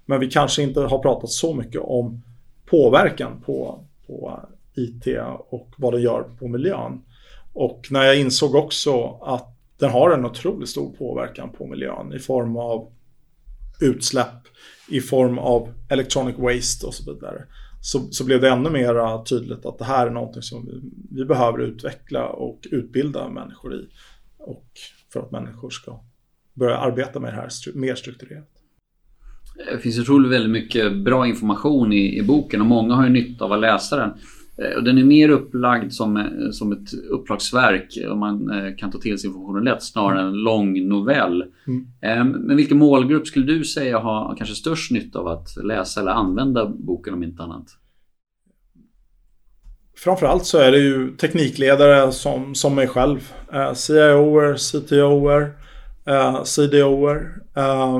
Men vi kanske inte har pratat så mycket om påverkan på, på IT och vad den gör på miljön. Och när jag insåg också att den har en otroligt stor påverkan på miljön i form av utsläpp, i form av electronic waste och så vidare. Så, så blev det ännu mer tydligt att det här är någonting som vi, vi behöver utveckla och utbilda människor i. Och för att människor ska börja arbeta med det här mer strukturerat.
Det finns otroligt väldigt mycket bra information i, i boken och många har ju nytta av att läsa den. Eh, och den är mer upplagd som, eh, som ett uppslagsverk och man eh, kan ta till sig informationen lätt snarare än en lång novell. Mm. Ehm, men vilken målgrupp skulle du säga har kanske störst nytta av att läsa eller använda boken om inte annat?
Framförallt så är det ju teknikledare som, som mig själv. CIOer, CTOer, CDOer.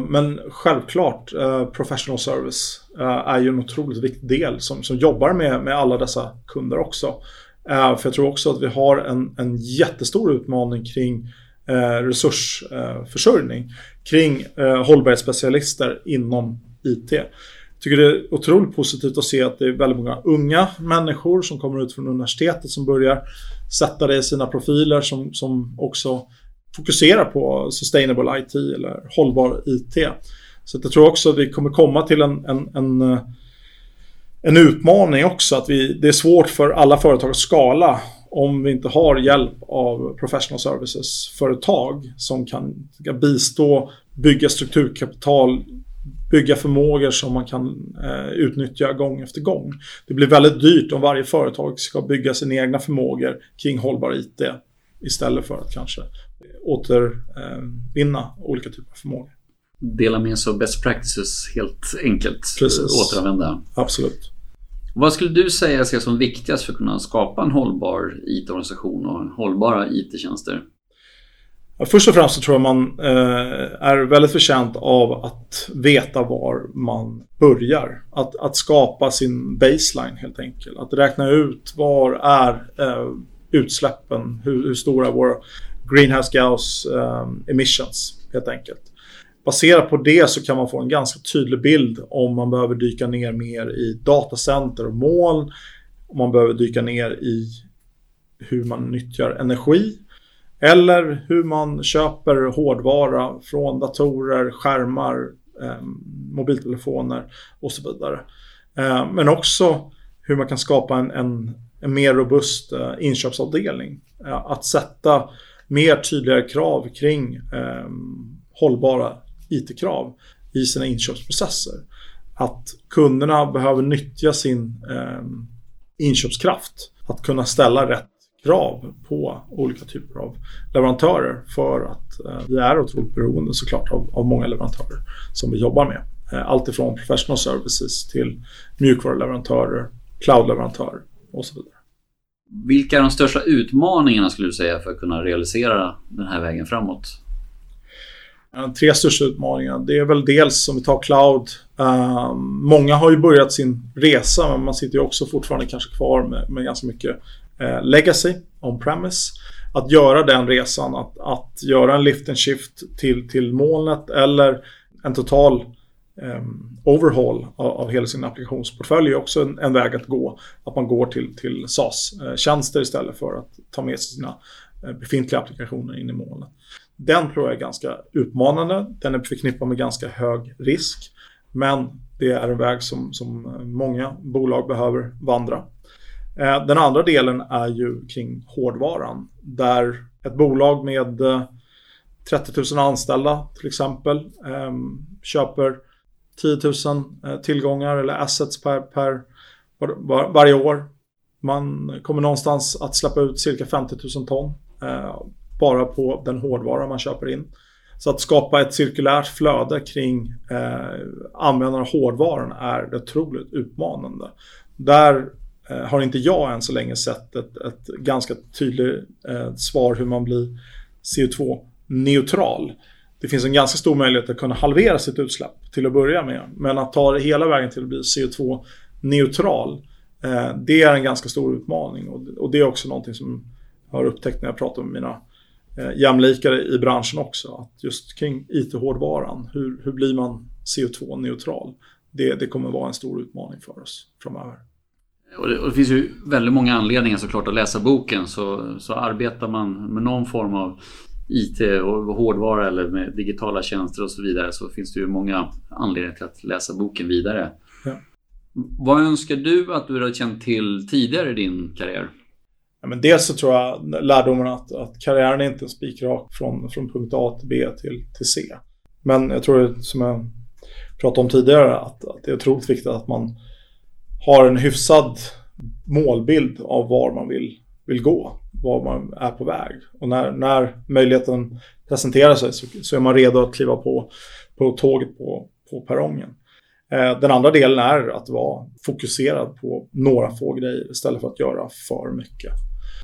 Men självklart professional service Eh, är ju en otroligt viktig del som, som jobbar med, med alla dessa kunder också. Eh, för jag tror också att vi har en, en jättestor utmaning kring eh, resursförsörjning. kring hållbarhetsspecialister inom IT. Jag tycker det är otroligt positivt att se att det är väldigt många unga människor som kommer ut från universitetet som börjar sätta det i sina profiler som, som också fokuserar på sustainable IT eller hållbar IT. Så jag tror också att vi kommer komma till en, en, en, eh, en utmaning också. Att vi, det är svårt för alla företag att skala om vi inte har hjälp av professional services-företag som kan, bistå, bygga strukturkapital, bygga förmågor som man kan eh, utnyttja gång efter gång. Det blir väldigt dyrt om varje företag ska bygga sina egna förmågor kring hållbar IT istället för att kanske återvinna eh, olika typer av förmågor.
Dela med sig av best practices helt enkelt. Precis. Återanvända.
Absolut.
Vad skulle du säga ses som viktigast för att kunna skapa en hållbar IT-organisation och hållbara IT-tjänster?
Först och främst så tror jag man eh, är väldigt förtjänt av att veta var man börjar. Att, att skapa sin baseline helt enkelt. Att räkna ut var är eh, utsläppen, hur, hur stora våra greenhouse gas emissions helt enkelt. Baserat på det så kan man få en ganska tydlig bild om man behöver dyka ner mer i datacenter och moln. Om man behöver dyka ner i hur man nyttjar energi. Eller hur man köper hårdvara från datorer, skärmar, eh, mobiltelefoner och så vidare. Eh, men också hur man kan skapa en, en, en mer robust eh, inköpsavdelning. Eh, att sätta mer tydligare krav kring eh, hållbara IT-krav i sina inköpsprocesser. Att kunderna behöver nyttja sin eh, inköpskraft. Att kunna ställa rätt krav på olika typer av leverantörer för att eh, vi är otroligt beroende såklart av, av många leverantörer som vi jobbar med. Eh, allt ifrån professional services till mjukvaruleverantörer, cloudleverantörer och så vidare.
Vilka är de största utmaningarna skulle du säga för att kunna realisera den här vägen framåt?
Eh, tre största utmaningar. Det är väl dels som vi tar cloud. Uh, många har ju börjat sin resa men man sitter ju också fortfarande kanske kvar med, med ganska mycket uh, legacy on-premise. Att göra den resan, att, att göra en lift and shift till, till molnet eller en total um, overhaul av, av, hela sin applikationsportfölj är också en, en, väg att gå. Att man går till, till SaaS-tjänster eh, istället för att ta med sig sina befintliga applikationer in i molnet. Den tror jag är ganska utmanande. Den är förknippad med ganska hög risk. Men det är en väg som, som många bolag behöver vandra. Eh, den andra delen är ju kring hårdvaran. Där ett bolag med eh, 30 000 anställda till exempel ehm, köper 10 000 eh, tillgångar eller assets per, per var, varje år. Man kommer någonstans att släppa ut cirka 50 000 ton bara på den hårdvara man köper in. Så att skapa ett cirkulärt flöde kring eh, användande av hårdvaran är otroligt utmanande. Där eh, har inte jag än så länge sett ett, ett ganska tydligt eh, svar hur man blir CO2-neutral. Det finns en ganska stor möjlighet att kunna halvera sitt utsläpp till att börja med. Men att ta det hela vägen till att bli CO2-neutral, eh, det är en ganska stor utmaning. Och, och det är också någonting som jag har upptäckt när jag pratar med mina jämlikare i branschen också. Att just kring IT-hårdvaran, hur, hur blir man CO2-neutral? Det, det kommer vara en stor utmaning för oss framöver.
Och det, och det, finns ju väldigt många anledningar såklart att läsa boken. Så, så arbetar man med någon form av IT och hårdvara eller med digitala tjänster och så vidare så finns det ju många anledningar till att läsa boken vidare. Ja. Vad önskar du att du hade känt till tidigare i din karriär?
Ja, men dels så tror jag lärdomen att, att karriären är inte är spikrak från, från punkt A till B till, till C. Men jag tror, som jag pratade om tidigare, att, att det är otroligt viktigt att man har en hyfsad målbild av var man vill, vill gå, var man är på väg. Och när, när möjligheten presenterar sig så, så är man redo att kliva på, på tåget på, på perrongen. Eh, den andra delen är att vara fokuserad på några få grejer istället för att göra för mycket.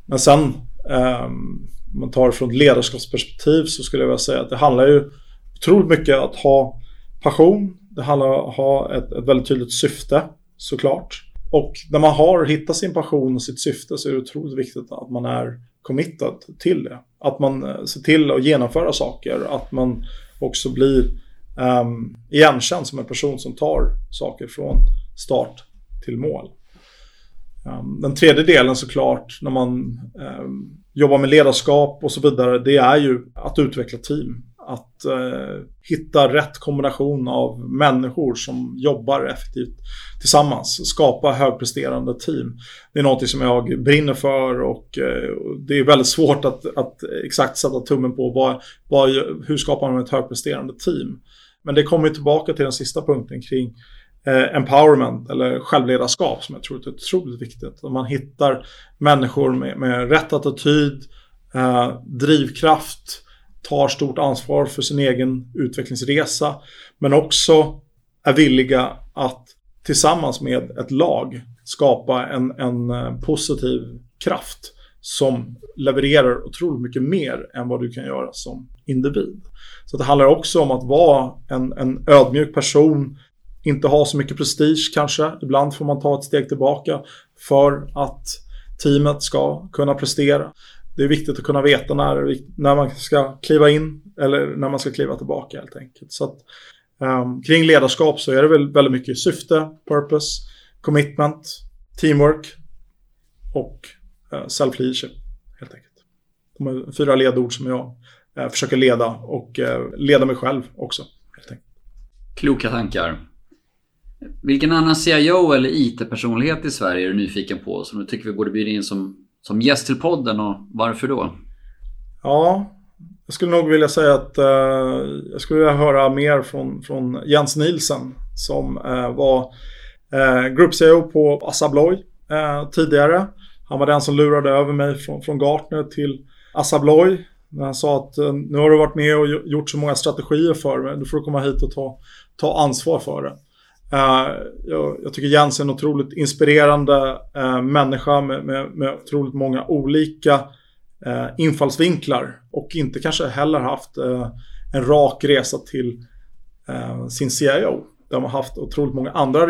Men sen, ehm, om man tar det från ett ledarskapsperspektiv så skulle jag vilja säga att det handlar ju otroligt mycket om att ha passion. Det handlar om att ha ett, ett väldigt tydligt syfte såklart. Och när man har hittat sin passion och sitt syfte så är det otroligt viktigt att man är committed till det. Att man eh, ser till att genomföra saker, att man också blir um, igenkänd som en person som tar saker från start till mål. Ehm, den tredje delen såklart när man eh, jobbar med ledarskap och så vidare, det är ju att utveckla team. Att eh, hitta rätt kombination av människor som jobbar effektivt tillsammans. Skapa högpresterande team. Det är något som jag brinner för och eh, det är väldigt svårt att, att exakt sätta tummen på vad, vad, hur skapar man ett högpresterande team. Men det kommer tillbaka till den sista punkten kring eh, empowerment eller självledarskap som jag tror är otroligt viktigt. Att man hittar människor med, med rätt attityd, eh, drivkraft, tar stort ansvar för sin egen utvecklingsresa, men också är villiga att tillsammans med ett lag skapa en, en eh, positiv kraft som levererar otroligt mycket mer än vad du kan göra som individ. Så det handlar också om att vara en, en ödmjuk person inte ha så mycket prestige kanske. Ibland får man ta ett steg tillbaka för att teamet ska kunna prestera. Det är viktigt att kunna veta när, när man ska kliva in eller när man ska kliva tillbaka helt enkelt. Så att, um, kring ledarskap så är det väl väldigt mycket syfte, purpose, commitment, teamwork och uh, self-leadership helt enkelt. De är fyra ledord som jag uh, försöker leda och uh, leda mig själv också. Helt enkelt.
Kloka tankar. Vilken annan CIO eller IT-personlighet i Sverige är du nyfiken på som du tycker vi borde bjuda in som, som gäst till podden och varför då?
Ja, jag skulle nog vilja säga att eh, jag skulle vilja höra mer från, från Jens Nielsen som eh, var eh, Group-CIO på Assa Abloy eh, tidigare. Han var den som lurade över mig från, från Gartner till Assa Abloy. När han sa att eh, nu har du varit med och gjort så många strategier för mig, nu får du komma hit och ta, ta ansvar för det. Uh, jag, jag, tycker Jens är en otroligt inspirerande uh, människa med, med, med otroligt många olika uh, infallsvinklar och inte kanske heller haft en rak resa till sin CIO. De har haft otroligt många andra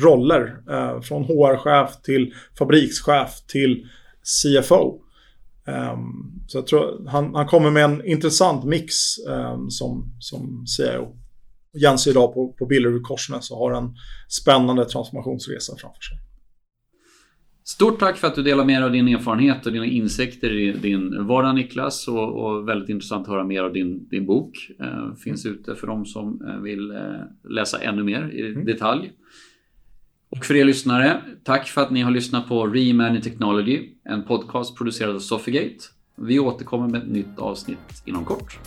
roller från HR-chef till fabrikschef till CFO. Um, ehm, så jag tror han, han kommer med en intressant mix um, som, som CIO. Jens är idag på, på Billerud Korsnäs och har en spännande transformationsresa framför sig.
Stort tack för att du delar med dig av din erfarenhet och dina insikter i din vardag Niklas och, och väldigt intressant att höra mer av din, din bok. Eh, finns ute för de som eh, vill eh, läsa ännu mer i mm. detalj. Och för er lyssnare, tack för att ni har lyssnat på Reimagine Technology, en podcast producerad av Sofigate. Vi återkommer med ett nytt avsnitt inom kort.